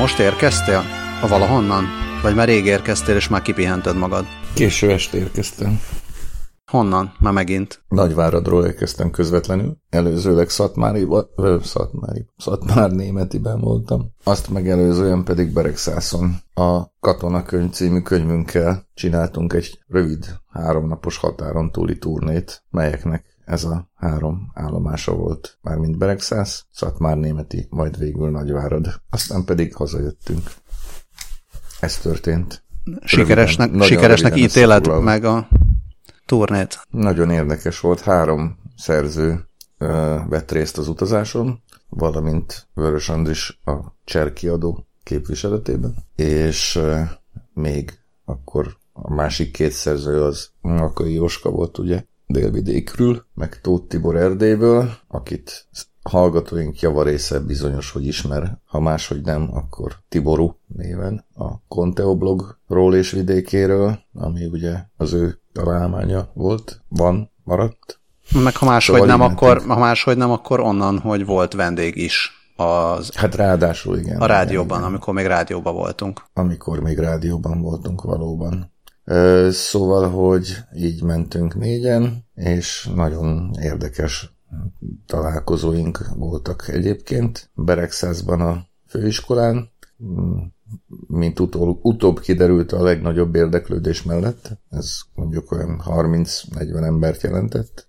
most érkeztél? A valahonnan? Vagy már rég érkeztél, és már kipihented magad? Késő este érkeztem. Honnan? Már megint. Nagyváradról érkeztem közvetlenül. Előzőleg Szatmári, Szatmári, Szatmár németiben voltam. Azt megelőzően pedig Beregszászon. A Katonakönyv című könyvünkkel csináltunk egy rövid, háromnapos határon túli turnét, melyeknek ez a három állomása volt, mármint Beregszász, Szatmár németi, majd végül Nagyvárad. Aztán pedig hazajöttünk. Ez történt. Sikeresnek, röviden, sikeresnek ítéled meg a turnét. Nagyon érdekes volt. Három szerző uh, vett részt az utazáson, valamint Vörös Andris a Cserkiadó képviseletében, és uh, még akkor a másik két szerző az Akai Jóska volt, ugye, délvidékről, meg Tóth Tibor Erdélyből, akit hallgatóink javarésze bizonyos, hogy ismer, ha máshogy nem, akkor Tiboru néven a Conteo blogról és vidékéről, ami ugye az ő találmánya volt, van, maradt. Meg ha máshogy szóval nem, akkor, ha máshogy nem, akkor onnan, hogy volt vendég is az... Hát ráadásul igen. A rádióban, igen. amikor még rádióban voltunk. Amikor még rádióban voltunk valóban. Szóval, hogy így mentünk négyen, és nagyon érdekes találkozóink voltak egyébként. Beregszászban a főiskolán, mint utol, utóbb kiderült a legnagyobb érdeklődés mellett. Ez mondjuk olyan 30-40 embert jelentett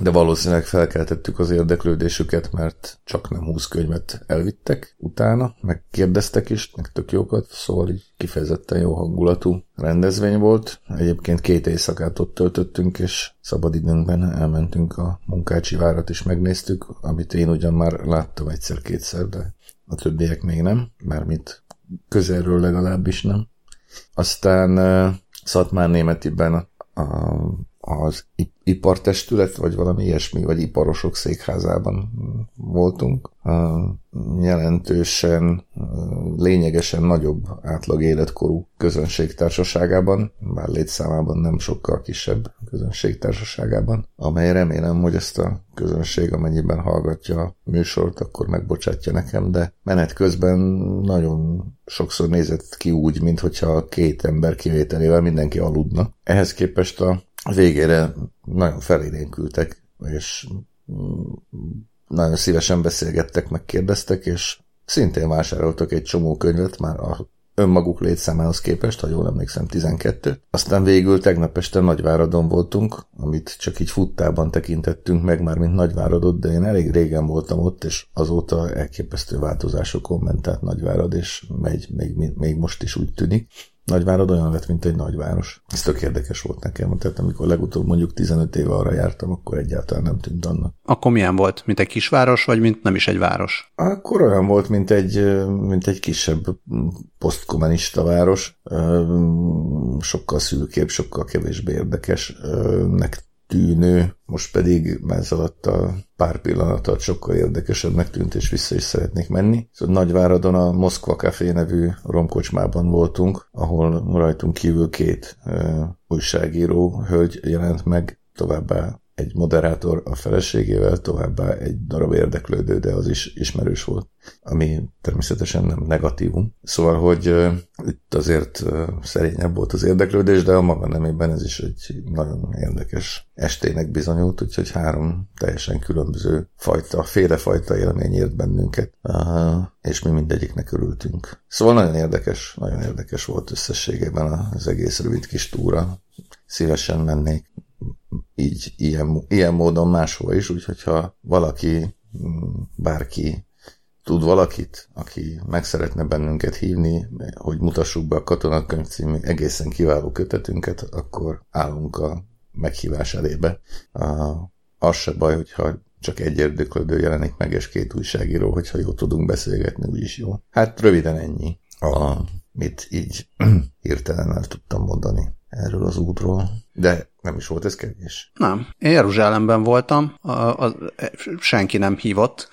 de valószínűleg felkeltettük az érdeklődésüket, mert csak nem 20 könyvet elvittek utána, meg kérdeztek is, meg tök jókat, szóval így kifejezetten jó hangulatú rendezvény volt. Egyébként két éjszakát ott töltöttünk, és szabadidőnkben elmentünk a Munkácsi várat is megnéztük, amit én ugyan már láttam egyszer-kétszer, de a többiek még nem, mármint közelről legalábbis nem. Aztán uh, Szatmár Németiben a az ipartestület, vagy valami ilyesmi, vagy iparosok székházában voltunk. Jelentősen, lényegesen nagyobb átlag életkorú közönségtársaságában, bár létszámában nem sokkal kisebb közönségtársaságában, amely remélem, hogy ezt a közönség, amennyiben hallgatja a műsort, akkor megbocsátja nekem, de menet közben nagyon sokszor nézett ki úgy, mintha két ember kivételével mindenki aludna. Ehhez képest a végére nagyon felélénkültek, és mm, nagyon szívesen beszélgettek, megkérdeztek, és szintén vásároltak egy csomó könyvet, már a önmaguk létszámához képest, ha jól emlékszem, 12. Aztán végül tegnap este Nagyváradon voltunk, amit csak így futtában tekintettünk meg, már mint Nagyváradot, de én elég régen voltam ott, és azóta elképesztő változásokon ment át Nagyvárad, és megy, még, még most is úgy tűnik. Nagyvárad olyan lett, mint egy nagyváros. Ez tök érdekes volt nekem, tehát amikor legutóbb mondjuk 15 éve arra jártam, akkor egyáltalán nem tűnt annak. Akkor milyen volt? Mint egy kisváros, vagy mint nem is egy város? Akkor olyan volt, mint egy, mint egy kisebb posztkommunista város. Sokkal szűkébb, sokkal kevésbé érdekesnek tűnő, most pedig ez alatt a pár pillanat sokkal érdekesebbnek tűnt, és vissza is szeretnék menni. Szóval Nagyváradon a Moszkva Café nevű romkocsmában voltunk, ahol rajtunk kívül két uh, újságíró hölgy jelent meg, továbbá egy moderátor a feleségével, továbbá egy darab érdeklődő, de az is ismerős volt, ami természetesen nem negatívum. Szóval, hogy uh, itt azért szerényebb volt az érdeklődés, de a maga nemében ez is egy nagyon érdekes estének bizonyult, úgyhogy három teljesen különböző fajta, félrefajta élmény ért bennünket, uh, és mi mindegyiknek örültünk. Szóval nagyon érdekes, nagyon érdekes volt összességében az egész rövid kis túra. Szívesen mennék így ilyen, ilyen módon máshova is, úgyhogy ha valaki, mm, bárki tud valakit, aki meg szeretne bennünket hívni, hogy mutassuk be a Katonakönyv című egészen kiváló kötetünket, akkor állunk a meghívás elébe. A, az se baj, hogyha csak egy érdeklődő jelenik meg, és két újságíró, hogyha jó tudunk beszélgetni, úgyis jó. Hát röviden ennyi, a, mit így hirtelen el tudtam mondani erről az útról. De Nem is volt ez kevés. Nem. Én Jeruzsálemben voltam, a, a, senki nem hívott.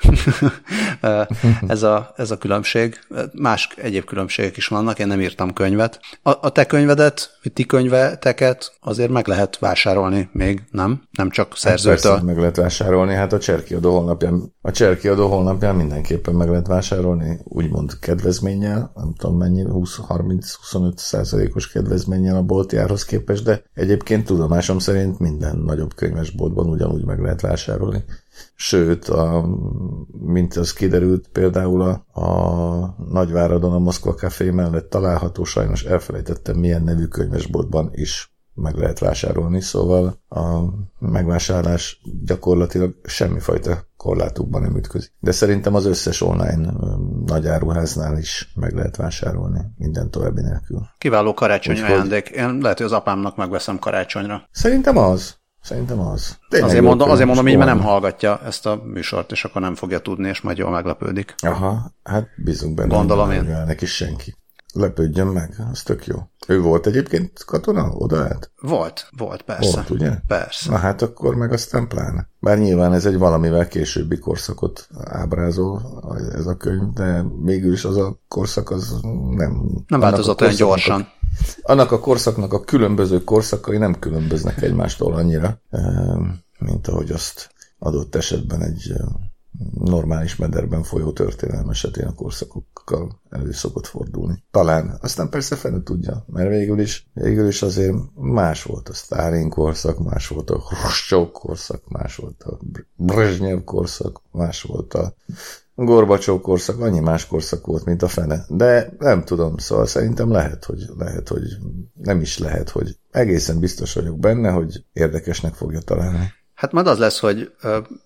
ez, a, ez a különbség. Más egyéb különbségek is vannak, én nem írtam könyvet. A, a te könyvedet, vagy ti könyveteket azért meg lehet vásárolni még, nem? Nem csak hát szerzőtől. Hát meg lehet vásárolni, hát a Cserkiadó honlapján, a Cserkiadó honlapján mindenképpen meg lehet vásárolni, úgymond kedvezménnyel, nem tudom mennyi, 20-30-25 százalékos kedvezménnyel a boltjárhoz képest, de egyébként tudomásom szerint minden nagyobb könyvesboltban ugyanúgy meg lehet vásárolni. Sőt, a, mint az kiderült, például a, a Nagyváradon a Moszkva Café mellett található, sajnos elfelejtettem milyen nevű könyvesboltban is meg lehet vásárolni, szóval a megvásárlás gyakorlatilag semmifajta korlátukban nem ütközik. De szerintem az összes online nagy áruháznál is meg lehet vásárolni, minden további nélkül. Kiváló karácsonyi Úgyhogy... ajándék. Én lehet, hogy az apámnak megveszem karácsonyra. Szerintem az. Szerintem az. Tényleg azért mondom, azért mondom, hogy nem hallgatja ezt a műsort, és akkor nem fogja tudni, és majd jól meglepődik. Aha, hát bízunk benne. Gondolom én. Neki senki. Lepődjön meg, az tök jó. Ő volt egyébként katona? Oda állt? Volt, volt, persze. Volt, ugye? Persze. Na hát akkor meg aztán pláne. Bár nyilván ez egy valamivel későbbi korszakot ábrázol ez a könyv, de végül is az a korszak az nem... Nem változott olyan gyorsan. Annak a korszaknak a különböző korszakai nem különböznek egymástól annyira, mint ahogy azt adott esetben egy normális mederben folyó történelem esetén a korszakokkal elő szokott fordulni. Talán, aztán persze fene tudja, mert végül is, végül is azért más volt a Stalin korszak, más volt a Hruscsov korszak, más volt a Brezsnyev korszak, más volt a Gorbacsov korszak, annyi más korszak volt, mint a fene. De nem tudom, szóval szerintem lehet, hogy, lehet, hogy nem is lehet, hogy egészen biztos vagyok benne, hogy érdekesnek fogja találni. Hát majd az lesz, hogy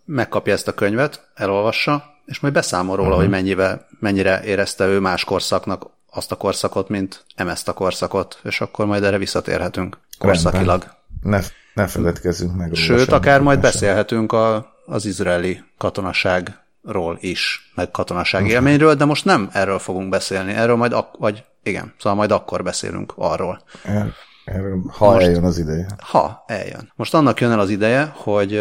megkapja ezt a könyvet, elolvassa, és majd beszámol róla, uh-huh. hogy mennyivel, mennyire érezte ő más korszaknak azt a korszakot, mint em ezt a korszakot, és akkor majd erre visszatérhetünk korszakilag. Ne, ne feledkezzünk meg. Sőt, akár majd beszélhetünk a, az izraeli katonaságról is, meg katonaság uh-huh. élményről, de most nem erről fogunk beszélni, erről majd, ak- vagy igen, szóval majd akkor beszélünk arról. Ha Most, eljön az ideje. Ha eljön. Most annak jön el az ideje, hogy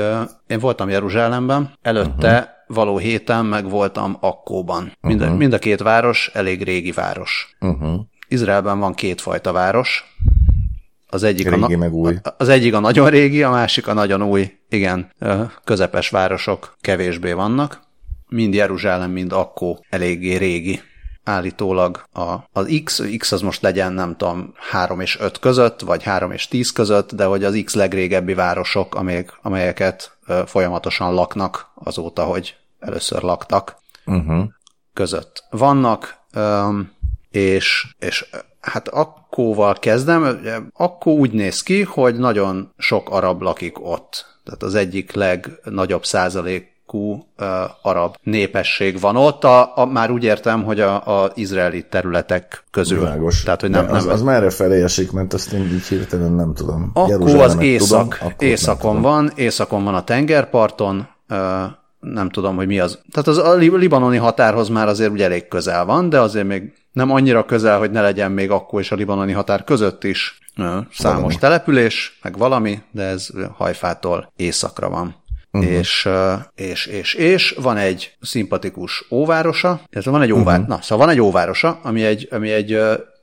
én voltam Jeruzsálemben, előtte uh-huh. való héten meg voltam Akkóban. Mind, uh-huh. mind a két város elég régi város. Uh-huh. Izraelben van kétfajta város. Az egyik, régi a, meg új. az egyik a nagyon régi, a másik a nagyon új. Igen, közepes városok kevésbé vannak. Mind Jeruzsálem, mind Akkó eléggé régi állítólag a, az X, X az most legyen nem tudom 3 és 5 között, vagy 3 és 10 között, de hogy az X legrégebbi városok, amelyek, amelyeket folyamatosan laknak azóta, hogy először laktak uh-huh. között vannak, és, és hát akkóval kezdem, akkor úgy néz ki, hogy nagyon sok arab lakik ott. Tehát az egyik legnagyobb százalék uh, arab népesség van ott, a, a, már úgy értem, hogy a, a izraeli területek közül. Világos. Tehát, hogy nem, az, nem az merre felé esik, mert azt én így hirtelen nem tudom. Akkor az észak, tudom, akkor északon tudom. van, északon van a tengerparton, nem tudom, hogy mi az. Tehát az a libanoni határhoz már azért ugye elég közel van, de azért még nem annyira közel, hogy ne legyen még akkor és a libanoni határ között is számos valami. település, meg valami, de ez hajfától északra van. Uh-huh. És, és, és, és van egy szimpatikus óvárosa, illetve van egy óvár, uh-huh. na, szóval van egy óvárosa, ami egy, ami egy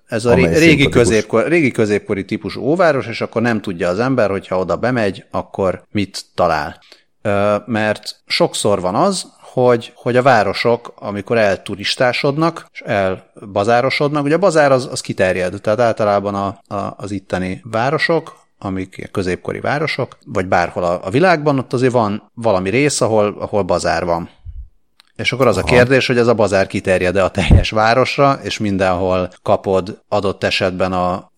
ez a régi, középkor, régi középkori típusú óváros, és akkor nem tudja az ember, hogyha oda bemegy, akkor mit talál. Mert sokszor van az, hogy, hogy a városok, amikor elturistásodnak, és elbazárosodnak, ugye a bazár az, az kiterjed, tehát általában a, a, az itteni városok, amik középkori városok, vagy bárhol a, a világban, ott azért van valami rész, ahol, ahol bazár van. És akkor az Aha. a kérdés, hogy ez a bazár kiterjed-e a teljes városra, és mindenhol kapod adott esetben a,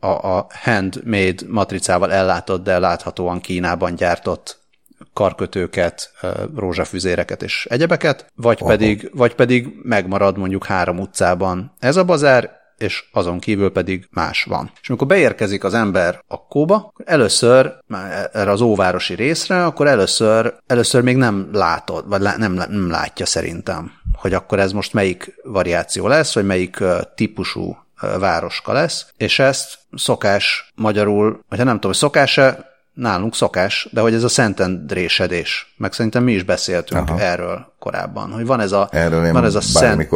a, a handmade matricával ellátott, de láthatóan Kínában gyártott karkötőket, rózsafüzéreket és egyebeket, vagy pedig, vagy pedig megmarad mondjuk három utcában ez a bazár, és azon kívül pedig más van. És amikor beérkezik az ember akkóba, először, erre az óvárosi részre, akkor először, először még nem látod, vagy nem, nem látja szerintem, hogy akkor ez most melyik variáció lesz, vagy melyik típusú városka lesz, és ezt szokás magyarul, vagy nem tudom, hogy szokás-e nálunk szokás, de hogy ez a szentendrésedés, meg szerintem mi is beszéltünk Aha. erről korábban, hogy van ez a, erről van ez a. Szent...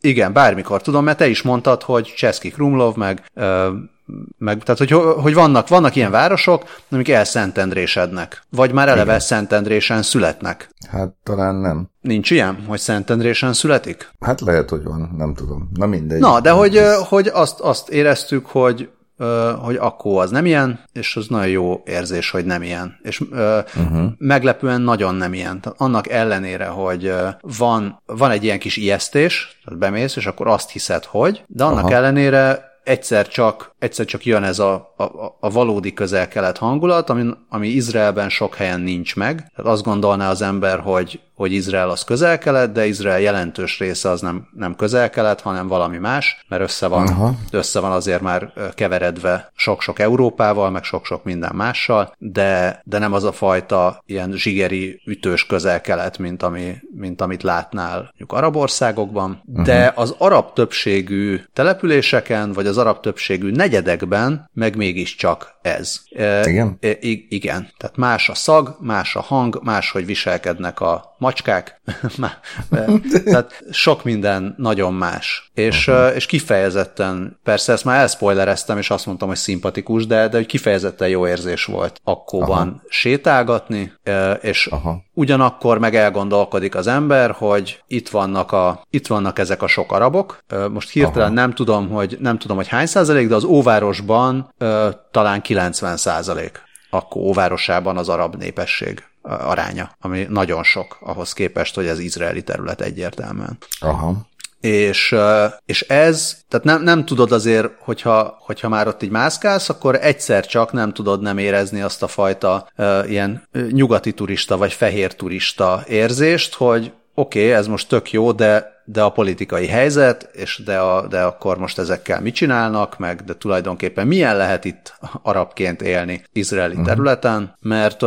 Igen, bármikor tudom, mert te is mondtad, hogy Cseszki Krumlov, meg, ö, meg tehát hogy, hogy vannak, vannak ilyen városok, amik elszentendrésednek, vagy már eleve Igen. Szentendrésen születnek. Hát talán nem. Nincs ilyen, hogy Szentendrésen születik? Hát lehet, hogy van, nem tudom. Na mindegy. Na, de hogy, hogy azt, azt éreztük, hogy hogy akkor az nem ilyen, és az nagyon jó érzés, hogy nem ilyen. És uh-huh. meglepően nagyon nem ilyen. Tehát annak ellenére, hogy van, van egy ilyen kis ijesztés, tehát bemész, és akkor azt hiszed, hogy, de annak Aha. ellenére egyszer csak, egyszer csak jön ez a, a, a valódi közel-kelet hangulat, ami, ami Izraelben sok helyen nincs meg. Tehát azt gondolná az ember, hogy hogy Izrael az közel-kelet, de Izrael jelentős része az nem, nem közel-kelet, hanem valami más, mert össze van, Aha. össze van azért már keveredve sok-sok Európával, meg sok-sok minden mással, de, de nem az a fajta ilyen zsigeri, ütős közel-kelet, mint, ami, mint amit látnál mondjuk arab országokban, uh-huh. de az arab többségű településeken, vagy az arab többségű negyedekben meg mégiscsak ez. Igen? E, igen. Tehát más a szag, más a hang, más, hogy viselkednek a macskák. Tehát sok minden nagyon más. És, uh-huh. és kifejezetten, persze ezt már elspoilereztem, és azt mondtam, hogy szimpatikus, de, de hogy kifejezetten jó érzés volt akkóban Aha. sétálgatni, és Aha. ugyanakkor meg elgondolkodik az ember, hogy itt vannak, a, itt vannak ezek a sok arabok. Most hirtelen Aha. nem tudom, hogy nem tudom, hogy hány százalék, de az óvárosban talán 90 százalék akkor óvárosában az arab népesség aránya, ami nagyon sok ahhoz képest, hogy ez izraeli terület egyértelműen. Aha. És, és ez, tehát nem, nem tudod azért, hogyha, hogyha már ott így mászkálsz, akkor egyszer csak nem tudod nem érezni azt a fajta uh, ilyen nyugati turista vagy fehér turista érzést, hogy oké, okay, ez most tök jó, de de a politikai helyzet, és de, a, de akkor most ezekkel mit csinálnak, meg de tulajdonképpen milyen lehet itt arabként élni izraeli uh-huh. területen, mert,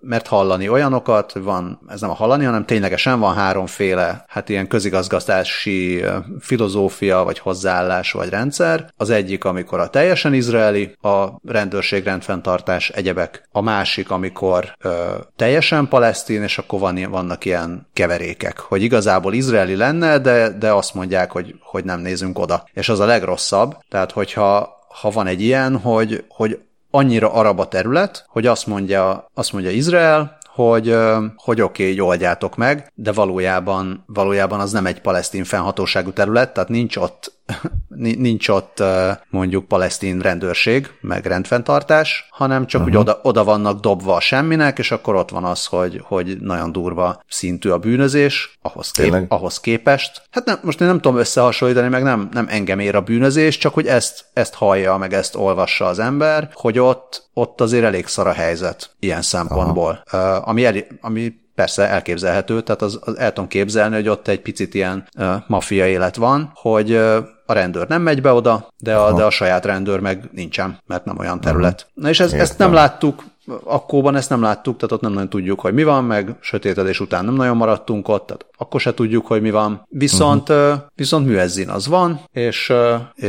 mert hallani olyanokat, van, ez nem a hallani, hanem ténylegesen van háromféle, hát ilyen közigazgatási filozófia, vagy hozzáállás, vagy rendszer. Az egyik, amikor a teljesen izraeli, a rendőrség rendfenntartás, egyebek. A másik, amikor ö, teljesen palesztin, és akkor van, vannak ilyen keverékek, hogy igazából izraeli lenne, de, de azt mondják, hogy, hogy nem nézünk oda. És az a legrosszabb, tehát hogyha ha van egy ilyen, hogy, hogy annyira arab a terület, hogy azt mondja, azt mondja Izrael, hogy, hogy oké, okay, oldjátok meg, de valójában, valójában az nem egy palesztin fennhatóságú terület, tehát nincs ott nincs ott mondjuk palesztin rendőrség, meg rendfenntartás, hanem csak uh-huh. úgy oda, oda vannak dobva a semminek, és akkor ott van az, hogy, hogy nagyon durva szintű a bűnözés, ahhoz, kép, ahhoz képest. Hát nem, most én nem tudom összehasonlítani, meg nem, nem engem ér a bűnözés, csak hogy ezt, ezt hallja, meg ezt olvassa az ember, hogy ott, ott azért elég szar a helyzet ilyen szempontból. Uh, ami, el, ami persze elképzelhető, tehát az, az el tudom képzelni, hogy ott egy picit ilyen uh, maffia élet van, hogy uh, a rendőr nem megy be oda, de a, de a saját rendőr meg nincsen, mert nem olyan terület. Na és ez, ezt nem láttuk akkóban ezt nem láttuk, tehát ott nem nagyon tudjuk, hogy mi van, meg sötétedés után nem nagyon maradtunk ott, tehát akkor se tudjuk, hogy mi van. Viszont, uh-huh. viszont műezzin az van, és,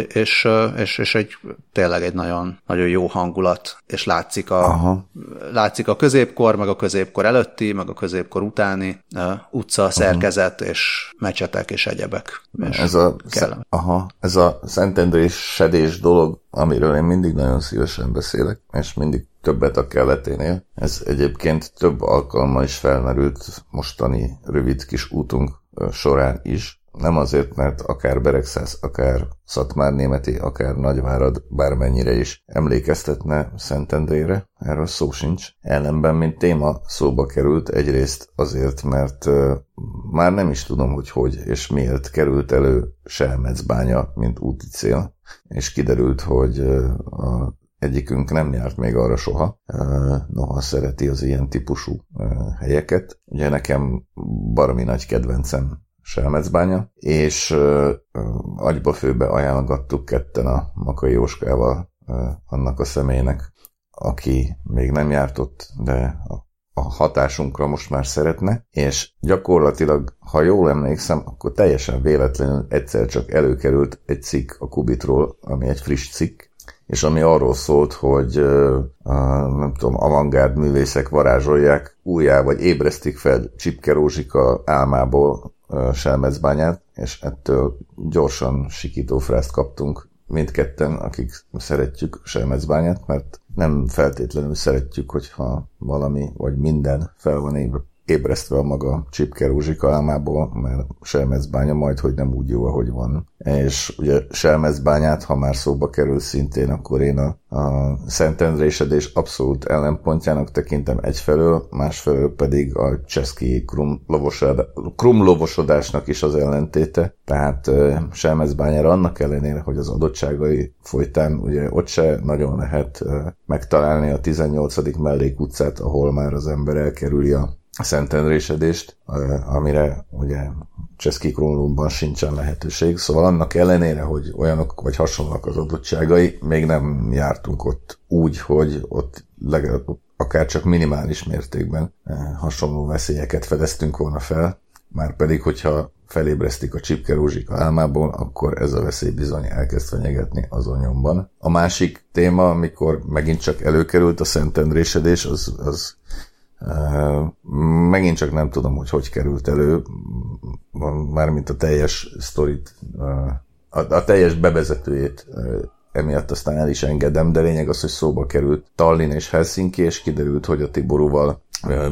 és, és, és egy, tényleg egy nagyon, nagyon jó hangulat, és látszik a, Aha. látszik a középkor, meg a középkor előtti, meg a középkor utáni utca uh-huh. szerkezet, és mecsetek és egyebek. És ez a, aha, ez a Szentendrés sedés dolog, amiről én mindig nagyon szívesen beszélek, és mindig többet a kelleténél. Ez egyébként több alkalommal is felmerült mostani rövid kis útunk során is. Nem azért, mert akár Beregszász, akár Szatmár Németi, akár Nagyvárad bármennyire is emlékeztetne Szentendrére, erről szó sincs. Ellenben, mint téma szóba került egyrészt azért, mert már nem is tudom, hogy hogy és miért került elő Selmecbánya, mint úti cél, és kiderült, hogy a Egyikünk nem járt még arra soha, noha szereti az ilyen típusú helyeket. Ugye nekem baromi nagy kedvencem Selmecbánya, és agyba főbe ajánlgattuk ketten a Makai Jóskával annak a személynek, aki még nem járt ott, de hatásunkra most már szeretne, és gyakorlatilag, ha jól emlékszem, akkor teljesen véletlenül egyszer csak előkerült egy cikk a Kubitról, ami egy friss cikk, és ami arról szólt, hogy a, nem tudom, avantgárd művészek varázsolják újjá, vagy ébresztik fel Csipke Rózsika álmából Selmecbányát, és ettől gyorsan sikító frászt kaptunk mindketten, akik szeretjük Selmecbányát, mert nem feltétlenül szeretjük, hogyha valami vagy minden fel van ébresztve a maga Csipke Rózsika álmából, mert Selmecbánya majd, hogy nem úgy jó, ahogy van. És ugye Selmecbányát, ha már szóba kerül szintén, akkor én a, a Szentendrésedés abszolút ellenpontjának tekintem egyfelől, másfelől pedig a cseszki krum, krum lovosodásnak is az ellentéte. Tehát Selmecbányára annak ellenére, hogy az adottságai folytán ugye ott se nagyon lehet megtalálni a 18. mellékutcát, ahol már az ember elkerüli a szentendrésedést, amire ugye Cseszki Krónlumban sincsen lehetőség. Szóval annak ellenére, hogy olyanok vagy hasonlóak az adottságai, még nem jártunk ott úgy, hogy ott legalább akár csak minimális mértékben hasonló veszélyeket fedeztünk volna fel, már pedig, hogyha felébresztik a csipke rózsika álmából, akkor ez a veszély bizony elkezd fenyegetni az onyomban. A másik téma, amikor megint csak előkerült a szentendrésedés, az, az Megint csak nem tudom, hogy hogy került elő, mármint a teljes sztorit, a, teljes bevezetőjét emiatt aztán el is engedem, de lényeg az, hogy szóba került Tallinn és Helsinki, és kiderült, hogy a Tiborúval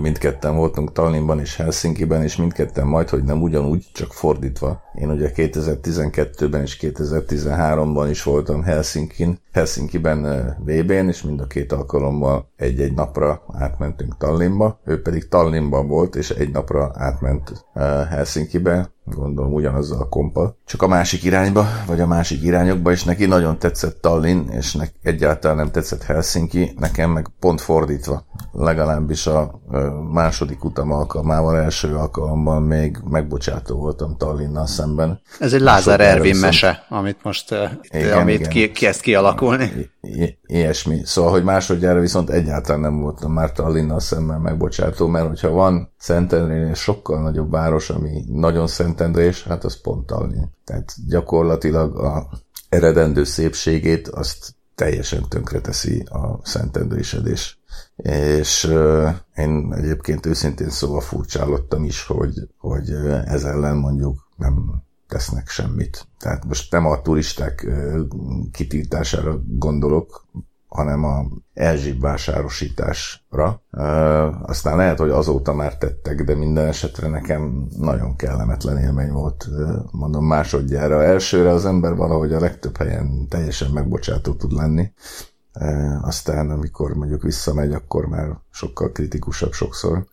mindketten voltunk Tallinnban és Helsinki-ben, és mindketten majd, hogy nem ugyanúgy, csak fordítva. Én ugye 2012-ben és 2013-ban is voltam Helsinkin, Helsinki-ben VB-n, és mind a két alkalommal egy-egy napra átmentünk Tallinnba. Ő pedig Tallinnban volt, és egy napra átment Helsinki-be, gondolom ugyanazzal a kompa, csak a másik irányba, vagy a másik irányokba, és neki nagyon tetszett Tallinn, és nek egyáltalán nem tetszett Helsinki, nekem meg pont fordítva. Legalábbis a második utam alkalmával, első alkalommal még megbocsátó voltam Tallinnal szemben. Ez egy Lázár Ervin mese, amit most igen, amit igen. Ki, kezd kialakulni. I- ilyesmi. Szóval, hogy másodjára viszont egyáltalán nem voltam már Tallinnal szemben megbocsátó, mert hogyha van Szentendrén sokkal nagyobb város, ami nagyon Szentendrés, hát az pont Tallinn. Tehát gyakorlatilag a eredendő szépségét azt teljesen tönkreteszi a szentendrésedés. És uh, én egyébként őszintén szóval furcsálottam is, hogy, hogy ez ellen mondjuk nem tesznek semmit. Tehát most nem a turisták kitiltására gondolok, hanem a elzsib vásárosításra. Aztán lehet, hogy azóta már tettek, de minden esetre nekem nagyon kellemetlen élmény volt, mondom másodjára. Elsőre az ember valahogy a legtöbb helyen teljesen megbocsátó tud lenni, aztán amikor mondjuk visszamegy, akkor már sokkal kritikusabb sokszor.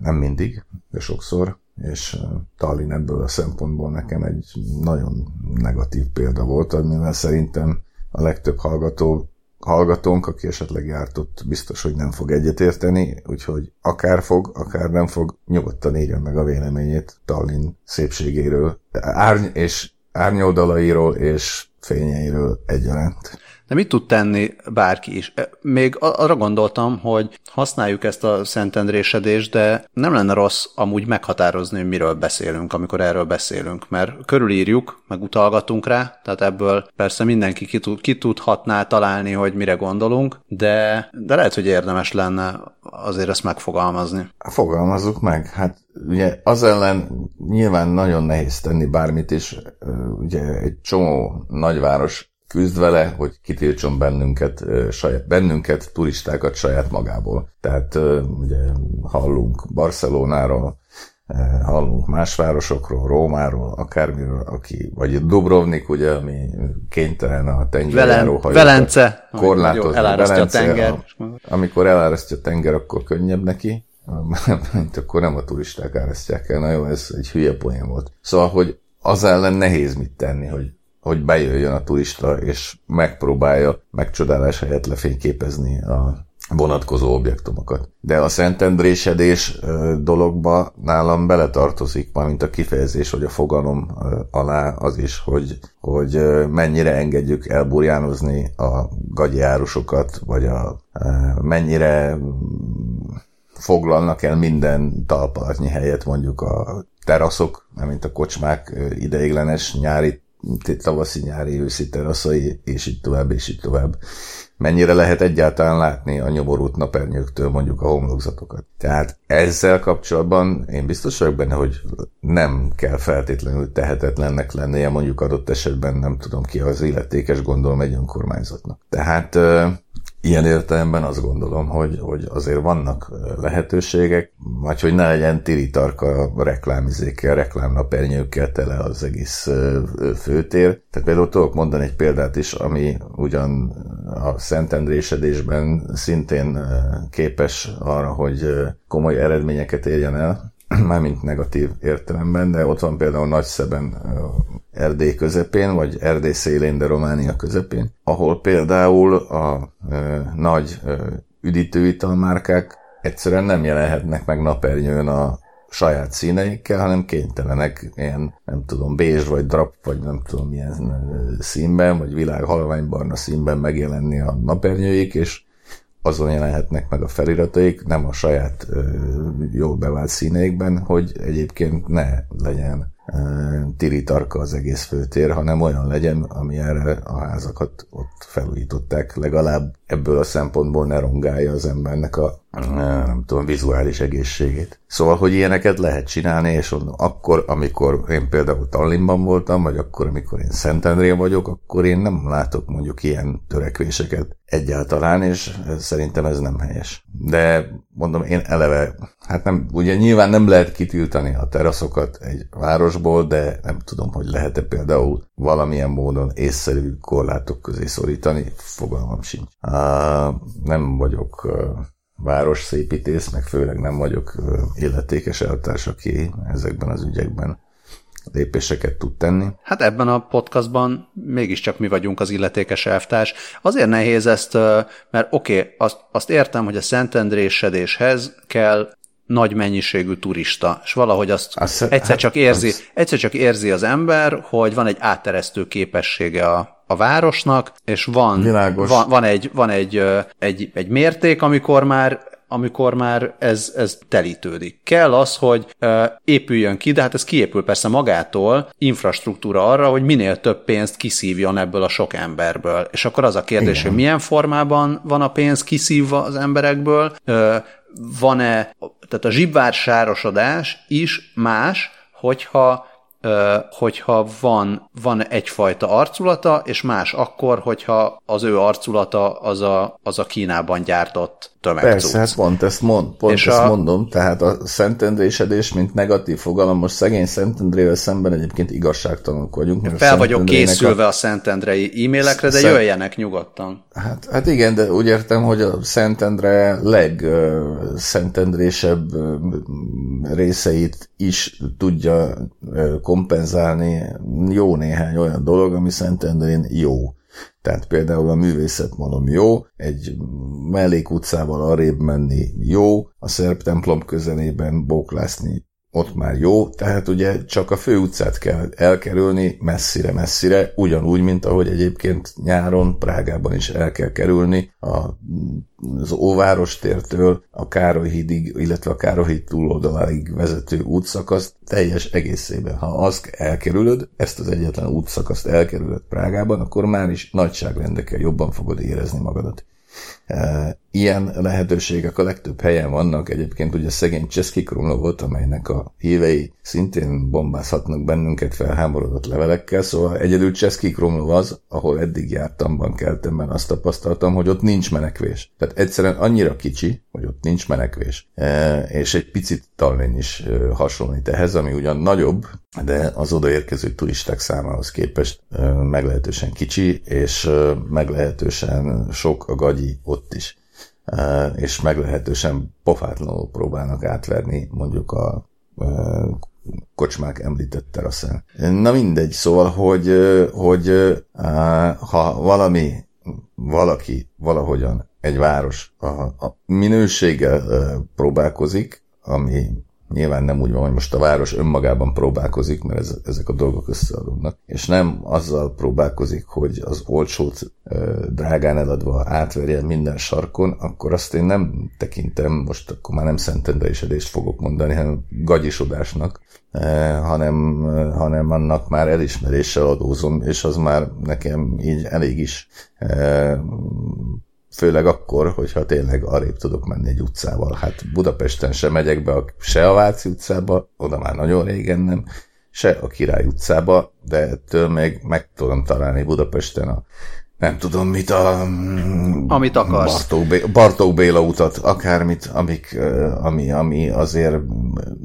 Nem mindig, de sokszor és Tallinn ebből a szempontból nekem egy nagyon negatív példa volt, amivel szerintem a legtöbb hallgató, hallgatónk, aki esetleg járt ott, biztos, hogy nem fog egyetérteni, úgyhogy akár fog, akár nem fog, nyugodtan írjon meg a véleményét Tallinn szépségéről, árny és árnyoldalairól és fényeiről egyaránt. De mit tud tenni bárki is? Még arra gondoltam, hogy használjuk ezt a szentendrésedést, de nem lenne rossz amúgy meghatározni, hogy miről beszélünk, amikor erről beszélünk, mert körülírjuk, meg utalgatunk rá, tehát ebből persze mindenki ki, tud, ki tudhatná találni, hogy mire gondolunk, de, de lehet, hogy érdemes lenne azért ezt megfogalmazni. Fogalmazzuk meg. Hát ugye az ellen nyilván nagyon nehéz tenni bármit is. Ugye egy csomó nagyváros küzd vele, hogy kitiltson bennünket, saját, bennünket, turistákat saját magából. Tehát ugye hallunk Barcelonáról, hallunk más városokról, Rómáról, akármiről, aki, vagy Dubrovnik, ugye, ami kénytelen a tengerjáró Velen, Velence, korlátozni. Elárasztja Velence, a tenger. A, amikor elárasztja a tenger, akkor könnyebb neki, mint akkor nem a turisták árasztják el. Na jó, ez egy hülye poén volt. Szóval, hogy az ellen nehéz mit tenni, hogy hogy bejöjjön a turista, és megpróbálja megcsodálás helyett lefényképezni a vonatkozó objektumokat. De a szentendrésedés dologba nálam beletartozik, mint a kifejezés, vagy a fogalom alá az is, hogy, hogy mennyire engedjük elburjánozni a gagyi vagy a, mennyire foglalnak el minden talpalatnyi helyet mondjuk a teraszok, mint a kocsmák ideiglenes nyári tavaszi, nyári, őszi, teraszai, és így tovább, és így tovább mennyire lehet egyáltalán látni a nyomorult napernyőktől mondjuk a homlokzatokat. Tehát ezzel kapcsolatban én biztos vagyok benne, hogy nem kell feltétlenül tehetetlennek lennie mondjuk adott esetben nem tudom ki az illetékes gondolom egy önkormányzatnak. Tehát ilyen értelemben azt gondolom, hogy, hogy azért vannak lehetőségek, vagy hogy ne legyen tiritarka reklámizékkel, reklámnapernyőkkel tele az egész főtér. Tehát például tudok mondani egy példát is, ami ugyan a Szentendrésedésben szintén képes arra, hogy komoly eredményeket érjen el, mármint negatív értelemben, de ott van például Nagyszeben Erdély közepén, vagy Erdély szélén, de Románia közepén, ahol például a e, nagy e, üdítőitalmárkák egyszerűen nem jelenhetnek meg napernyőn a saját színeikkel, hanem kénytelenek ilyen, nem tudom, bézs vagy drap, vagy nem tudom milyen színben, vagy világ halványbarna színben megjelenni a napernyőik, és azon jelenhetnek meg a felirataik, nem a saját ö, jól bevált színeikben, hogy egyébként ne legyen tiritarka az egész főtér, hanem olyan legyen, ami erre a házakat ott felújították, legalább ebből a szempontból ne rongálja az embernek a nem tudom, vizuális egészségét. Szóval, hogy ilyeneket lehet csinálni, és akkor, amikor én például Tallinnban voltam, vagy akkor, amikor én Szentendrén vagyok, akkor én nem látok mondjuk ilyen törekvéseket egyáltalán, és szerintem ez nem helyes. De mondom, én eleve, hát nem, ugye nyilván nem lehet kitiltani a teraszokat egy városból, de nem tudom, hogy lehet-e például valamilyen módon észszerű korlátok közé szorítani, fogalmam sincs. Uh, nem vagyok uh, városszépítész, meg főleg nem vagyok illetékes eltárs, aki ezekben az ügyekben lépéseket tud tenni. Hát ebben a podcastban mégiscsak mi vagyunk az illetékes elvtárs. Azért nehéz ezt, mert oké, okay, azt, azt értem, hogy a szentendrésedéshez kell nagy mennyiségű turista, és valahogy azt, azt egyszer, hát, csak érzi, az... egyszer csak érzi az ember, hogy van egy átteresztő képessége a, a városnak, és van, van, van, egy, van egy, egy, egy mérték, amikor már amikor már ez, ez telítődik. Kell az, hogy e, épüljön ki, de hát ez kiépül persze magától, infrastruktúra arra, hogy minél több pénzt kiszívjon ebből a sok emberből. És akkor az a kérdés, Igen. hogy milyen formában van a pénz kiszívva az emberekből, e, van-e, tehát a zsibvársárosodás is más, hogyha hogyha van, van egyfajta arculata, és más akkor, hogyha az ő arculata az a, az a Kínában gyártott tömegcucc. Persze, hát pont ezt, mond, pont és ezt a... mondom, tehát a szentendrésedés, mint negatív fogalom, most szegény Szentendrével szemben egyébként igazságtalanok vagyunk. Fel vagyok készülve a, a Szentendrei e-mailekre, de Szent... jöjjenek nyugodtan. Hát, hát igen, de úgy értem, hogy a Szentendre legszentendrésebb részeit is tudja kompenzálni jó néhány olyan dolog, ami Szentendrén jó. Tehát például a művészet mondom jó, egy mellékutcával arrébb menni jó, a szerb templom közelében bóklászni ott már jó, tehát ugye csak a fő utcát kell elkerülni messzire-messzire, ugyanúgy, mint ahogy egyébként nyáron Prágában is el kell kerülni a, az Óvárostértől a Károly hídig, illetve a Károly híd túloldaláig vezető útszakaszt teljes egészében. Ha azt elkerülöd, ezt az egyetlen útszakaszt elkerülöd Prágában, akkor már is nagyságrendekkel jobban fogod érezni magadat. Ilyen lehetőségek a legtöbb helyen vannak, egyébként ugye szegény Cseszki Krumlovot, amelynek a hívei szintén bombázhatnak bennünket felháborodott levelekkel, szóval egyedül Cseszki Krumlov az, ahol eddig jártam bankeltemben, azt tapasztaltam, hogy ott nincs menekvés. Tehát egyszerűen annyira kicsi, hogy ott nincs menekvés. És egy picit talvény is hasonlít ehhez, ami ugyan nagyobb, de az odaérkező turisták számához képest meglehetősen kicsi, és meglehetősen sok a gagyi ott is. És meglehetősen pofátlanul próbálnak átverni mondjuk a kocsmák említett teraszán. Na mindegy, szóval, hogy, hogy ha valami, valaki valahogyan egy város a, a minőséggel próbálkozik, ami Nyilván nem úgy van, hogy most a város önmagában próbálkozik, mert ez, ezek a dolgok összeadódnak, és nem azzal próbálkozik, hogy az olcsót drágán eladva átverje minden sarkon, akkor azt én nem tekintem, most akkor már nem szentendelésedést fogok mondani, hanem gagyisodásnak, hanem, hanem annak már elismeréssel adózom, és az már nekem így elég is főleg akkor, hogyha tényleg arrébb tudok menni egy utcával. Hát Budapesten sem megyek be a, se a Váci utcába, oda már nagyon régen nem, se a Király utcába, de ettől még meg tudom találni Budapesten a nem tudom mit a... Amit akarsz. Bartók, Béla, Bartók Béla utat, akármit, amik, ami, ami azért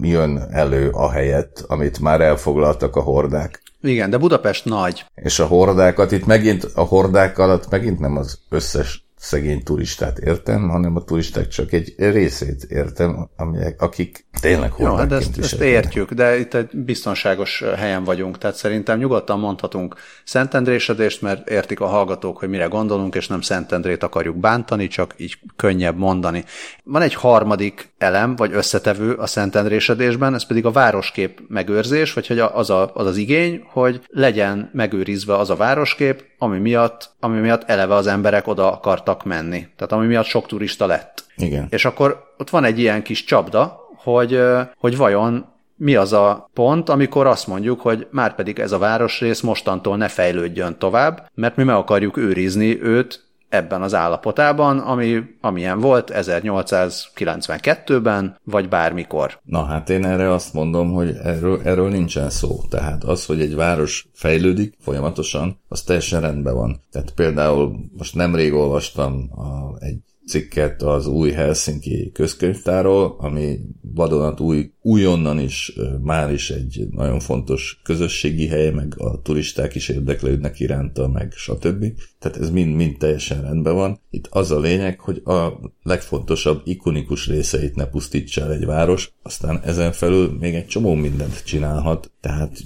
jön elő a helyet, amit már elfoglaltak a hordák. Igen, de Budapest nagy. És a hordákat itt megint, a hordák alatt megint nem az összes szegény turistát értem, hanem a turisták csak egy részét értem, amelyek, akik tényleg Jó, hát ezt, ezt értjük, de itt egy biztonságos helyen vagyunk, tehát szerintem nyugodtan mondhatunk Szentendrésedést, mert értik a hallgatók, hogy mire gondolunk, és nem Szentendrét akarjuk bántani, csak így könnyebb mondani. Van egy harmadik elem, vagy összetevő a Szentendrésedésben, ez pedig a városkép megőrzés, vagy hogy az, a, az az igény, hogy legyen megőrizve az a városkép, ami miatt, ami miatt eleve az emberek oda akartak menni. Tehát ami miatt sok turista lett. Igen. És akkor ott van egy ilyen kis csapda, hogy, hogy vajon mi az a pont, amikor azt mondjuk, hogy már pedig ez a városrész mostantól ne fejlődjön tovább, mert mi meg akarjuk őrizni őt ebben az állapotában, ami, amilyen volt 1892-ben, vagy bármikor. Na hát én erre azt mondom, hogy erről, erről nincsen szó. Tehát az, hogy egy város fejlődik folyamatosan, az teljesen rendben van. Tehát például most nemrég olvastam a, egy cikket az új Helsinki közkönyvtáról, ami vadonat új, újonnan is már is egy nagyon fontos közösségi hely, meg a turisták is érdeklődnek iránta, meg stb. Tehát ez mind, mind teljesen rendben van. Itt az a lényeg, hogy a legfontosabb ikonikus részeit ne pusztítsa el egy város, aztán ezen felül még egy csomó mindent csinálhat, tehát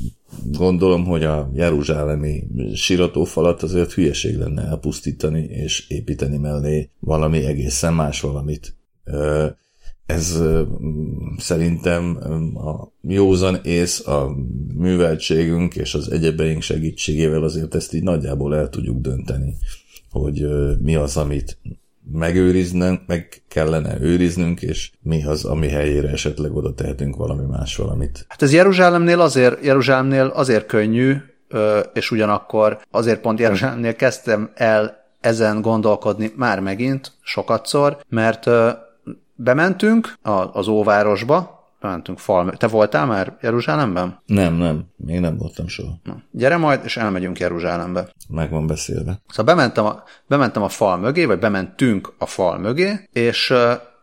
gondolom, hogy a jeruzsálemi siratófalat azért hülyeség lenne elpusztítani és építeni mellé valami egészen más valamit. Ez szerintem a józan ész, a műveltségünk és az egyebeink segítségével azért ezt így nagyjából el tudjuk dönteni, hogy mi az, amit megőriznünk, meg kellene őriznünk, és mi az, ami helyére esetleg oda tehetünk valami más valamit. Hát ez Jeruzsálemnél azért, Jeruzsálemnél azért könnyű, és ugyanakkor azért pont Jeruzsálemnél kezdtem el ezen gondolkodni már megint sokatszor, mert bementünk az óvárosba, mentünk fal. Te voltál már Jeruzsálemben? Nem, nem. Még nem voltam soha. Na, gyere majd, és elmegyünk Jeruzsálembe. Meg van beszélve. Szóval bementem a, bementem a fal mögé, vagy bementünk a fal mögé, és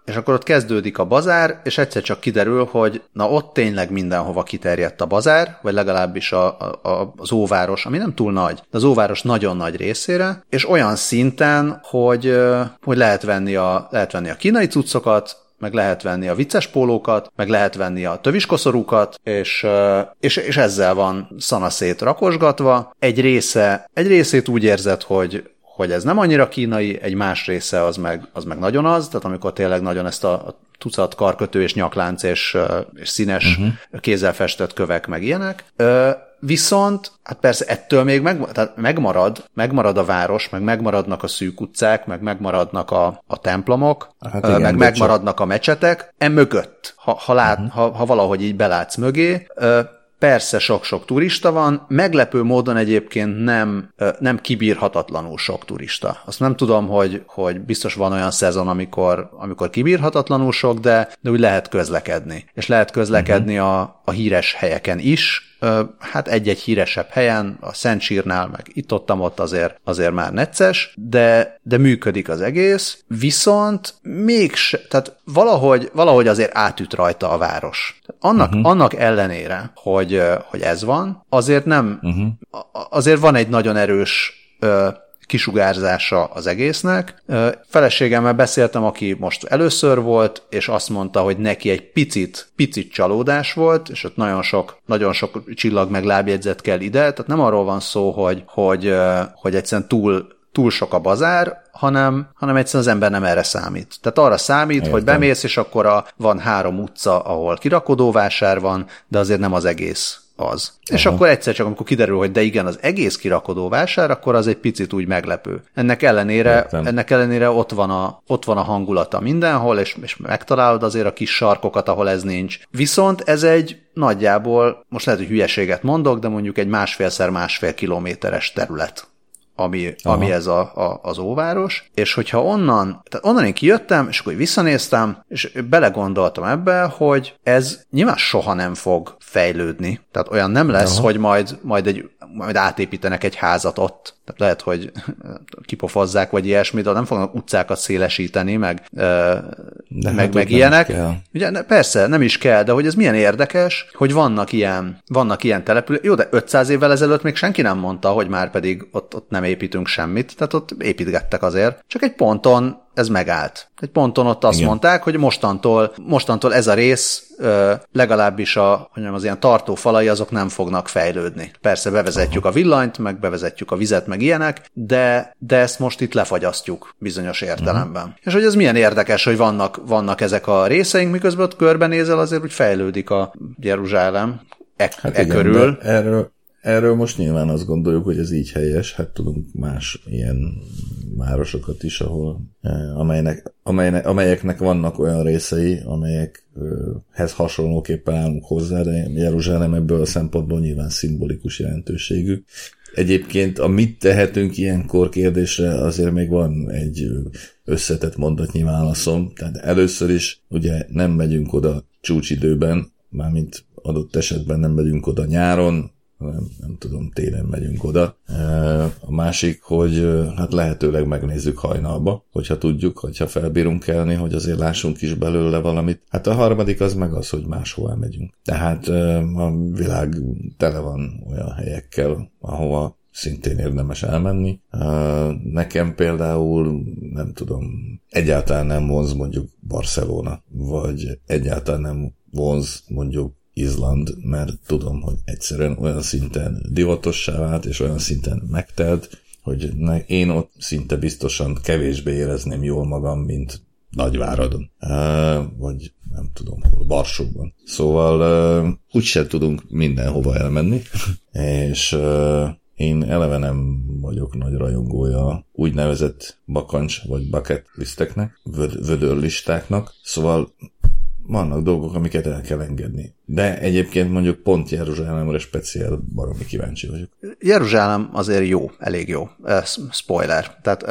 és akkor ott kezdődik a bazár, és egyszer csak kiderül, hogy na ott tényleg mindenhova kiterjedt a bazár, vagy legalábbis a, a, az óváros, ami nem túl nagy, de az óváros nagyon nagy részére, és olyan szinten, hogy, hogy lehet, venni a, lehet venni a kínai cuccokat, meg lehet venni a vicces pólókat, meg lehet venni a töviskoszorúkat, és, és, és ezzel van szanaszét rakosgatva. Egy része, egy részét úgy érzed, hogy, hogy ez nem annyira kínai, egy más része az meg, az meg nagyon az, tehát amikor tényleg nagyon ezt a, a tucat karkötő és nyaklánc és, és színes uh-huh. kézzel festett kövek meg ilyenek. Viszont, hát persze ettől még meg, tehát megmarad, megmarad a város, meg megmaradnak a szűk utcák, meg megmaradnak a, a templomok, hát igen, meg megmaradnak a mecsetek, e mögött, ha, ha, lát, uh-huh. ha, ha valahogy így belátsz mögé, Persze sok-sok turista van, meglepő módon egyébként nem, nem kibírhatatlanul sok turista. Azt nem tudom, hogy, hogy biztos van olyan szezon, amikor, amikor kibírhatatlanul sok, de, de úgy lehet közlekedni. És lehet közlekedni uh-huh. a, a híres helyeken is, hát egy-egy híresebb helyen, a Szent Sírnál, meg itt ott ott azért, azért már necces, de, de működik az egész, viszont mégse, tehát valahogy, valahogy azért átüt rajta a város. Annak, uh-huh. annak ellenére, hogy, hogy ez van, azért nem, uh-huh. azért van egy nagyon erős kisugárzása az egésznek. Feleségemmel beszéltem, aki most először volt, és azt mondta, hogy neki egy picit, picit csalódás volt, és ott nagyon sok, nagyon sok csillag meg lábjegyzet kell ide, tehát nem arról van szó, hogy, hogy, hogy egyszerűen túl túl sok a bazár, hanem, hanem egyszerűen az ember nem erre számít. Tehát arra számít, Értem. hogy bemész, és akkor a, van három utca, ahol kirakodóvásár van, de azért nem az egész az. Aha. És akkor egyszer csak, amikor kiderül, hogy de igen, az egész kirakodó vásár, akkor az egy picit úgy meglepő. Ennek ellenére, ennek ellenére ott van, a, ott van a hangulata mindenhol, és, és megtalálod azért a kis sarkokat, ahol ez nincs. Viszont ez egy nagyjából, most lehet, hogy hülyeséget mondok, de mondjuk egy másfélszer másfél kilométeres terület ami, ami ez a, a, az óváros, és hogyha onnan, tehát onnan én kijöttem, és akkor visszanéztem, és belegondoltam ebbe, hogy ez nyilván soha nem fog fejlődni. Tehát olyan nem lesz, Aha. hogy majd, majd, egy, majd átépítenek egy házat ott. Tehát lehet, hogy kipofozzák, vagy ilyesmit, de nem fognak utcákat szélesíteni, meg, de meg, hát meg ilyenek. Ugye, ne, persze, nem is kell, de hogy ez milyen érdekes, hogy vannak ilyen, vannak ilyen települések. Jó, de 500 évvel ezelőtt még senki nem mondta, hogy már pedig ott, ott nem építünk semmit, tehát ott építgettek azért. Csak egy ponton ez megállt. Egy ponton ott azt Igen. mondták, hogy mostantól, mostantól ez a rész legalábbis a, mondjam, az ilyen tartó falai azok nem fognak fejlődni. Persze bevezetjük Aha. a villanyt, meg bevezetjük a vizet, meg ilyenek, de, de ezt most itt lefagyasztjuk bizonyos értelemben. Aha. És hogy ez milyen érdekes, hogy vannak, vannak ezek a részeink, miközben ott körbenézel, azért hogy fejlődik a Jeruzsálem e, hát e igen, körül. Erről, Erről most nyilván azt gondoljuk, hogy ez így helyes, hát tudunk más ilyen városokat is, ahol, eh, amelynek, amelynek, amelyeknek vannak olyan részei, amelyekhez hasonlóképpen állunk hozzá, de Jeruzsálem ebből a szempontból nyilván szimbolikus jelentőségű. Egyébként a mit tehetünk ilyenkor kérdésre azért még van egy összetett mondatnyi válaszom. Tehát először is ugye nem megyünk oda csúcsidőben, mármint adott esetben nem megyünk oda nyáron, nem, nem tudom, télen megyünk oda. A másik, hogy hát lehetőleg megnézzük hajnalba, hogyha tudjuk, hogyha felbírunk kelni, hogy azért lássunk is belőle valamit. Hát a harmadik az meg az, hogy máshol megyünk. Tehát a világ tele van olyan helyekkel, ahova szintén érdemes elmenni. Nekem például, nem tudom, egyáltalán nem vonz mondjuk Barcelona, vagy egyáltalán nem vonz mondjuk Izland, mert tudom, hogy egyszerűen olyan szinten divatossá vált, és olyan szinten megtelt, hogy én ott szinte biztosan kevésbé érezném jól magam, mint Nagyváradon. Vagy nem tudom hol, Barsóban. Szóval uh, úgyse tudunk mindenhova elmenni, és én eleve nem vagyok nagy rajongója úgynevezett bakancs vagy bucket listeknek, vöd, vödörlistáknak, szóval vannak dolgok, amiket el kell engedni. De egyébként mondjuk pont Jeruzsálemre speciál baromi kíváncsi vagyok. Jeruzsálem azért jó, elég jó. Spoiler. Tehát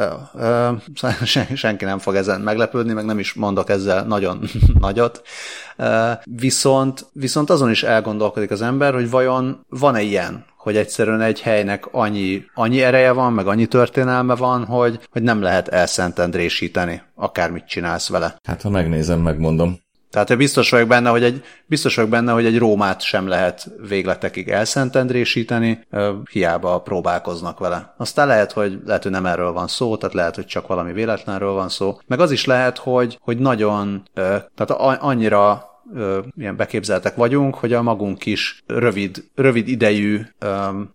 sen, senki nem fog ezen meglepődni, meg nem is mondok ezzel nagyon nagyot. Viszont, viszont azon is elgondolkodik az ember, hogy vajon van-e ilyen, hogy egyszerűen egy helynek annyi, annyi ereje van, meg annyi történelme van, hogy, hogy nem lehet elszentendrésíteni, akármit csinálsz vele. Hát ha megnézem, megmondom. Tehát biztos vagyok benne, hogy egy, biztos vagyok benne, hogy egy Rómát sem lehet végletekig elszentendrésíteni, hiába próbálkoznak vele. Aztán lehet, hogy, lehet, hogy nem erről van szó, tehát lehet, hogy csak valami véletlenről van szó. Meg az is lehet, hogy, hogy nagyon, tehát annyira ö, ilyen beképzeltek vagyunk, hogy a magunk is rövid, rövid idejű, ö,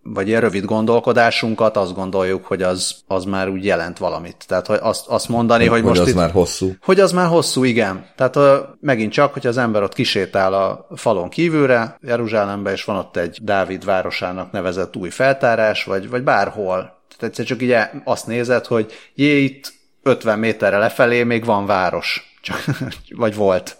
vagy ilyen rövid gondolkodásunkat azt gondoljuk, hogy az, az már úgy jelent valamit. Tehát hogy azt, azt mondani, hogy, hogy most az itt, már hosszú. Hogy az már hosszú, igen. Tehát ö, megint csak, hogy az ember ott kisétál a falon kívülre, Jeruzsálembe, és van ott egy Dávid városának nevezett új feltárás, vagy, vagy bárhol. Tehát egyszer csak így azt nézed, hogy jé, itt 50 méterre lefelé még van város csak, vagy volt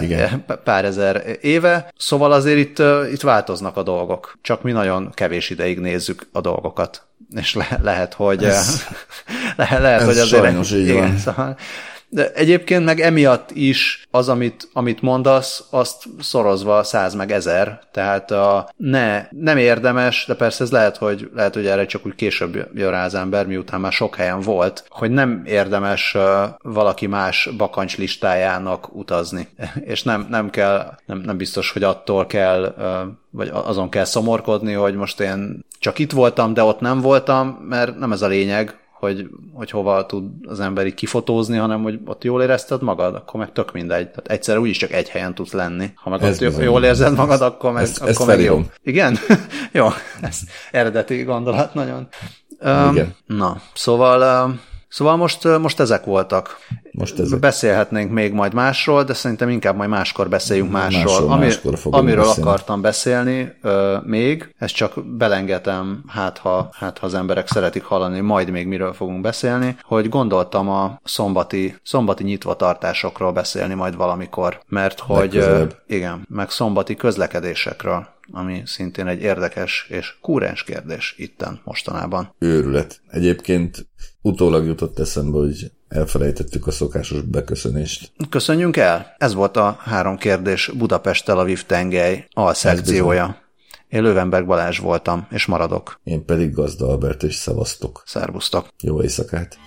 Igen. pár ezer éve. Szóval azért itt, itt változnak a dolgok, csak mi nagyon kevés ideig nézzük a dolgokat. És le, lehet, hogy ez, le, lehet, ez hogy azért... Sajnos így igen, van. Szóval, de egyébként meg emiatt is az, amit, amit mondasz, azt szorozva száz meg ezer, tehát a, ne, nem érdemes, de persze ez lehet, hogy, lehet, hogy erre csak úgy később jön rá az ember, miután már sok helyen volt, hogy nem érdemes valaki más bakancs listájának utazni, és nem, nem kell, nem, nem biztos, hogy attól kell vagy azon kell szomorkodni, hogy most én csak itt voltam, de ott nem voltam, mert nem ez a lényeg, hogy, hogy hova tud az ember így kifotózni, hanem hogy ott jól érezted magad, akkor meg tök mindegy. Tehát egyszer úgyis csak egy helyen tudsz lenni. Ha meg ez ott bizony. jól érzed magad, akkor meg, ezt, akkor ezt meg jó. Igen? jó, ez eredeti gondolat nagyon. Um, Igen. Na, szóval, uh, Szóval most, most ezek voltak. Most ezek. Beszélhetnénk még majd másról, de szerintem inkább majd máskor beszéljünk másról. Másról, Ami, máskor amiről beszélni. akartam beszélni ö, még, ezt csak belengetem, hát ha, hát ha az emberek szeretik hallani, majd még miről fogunk beszélni, hogy gondoltam a szombati, szombati nyitvatartásokról beszélni majd valamikor, mert hogy Legközelebb. igen, meg szombati közlekedésekről ami szintén egy érdekes és kúrens kérdés itten mostanában. Őrület. Egyébként utólag jutott eszembe, hogy elfelejtettük a szokásos beköszönést. Köszönjünk el! Ez volt a három kérdés Budapest-Tel Aviv tengely alszekciója. Én Lövenberg Balázs voltam, és maradok. Én pedig Gazda Albert, és szevasztok. Szervusztok! Jó éjszakát!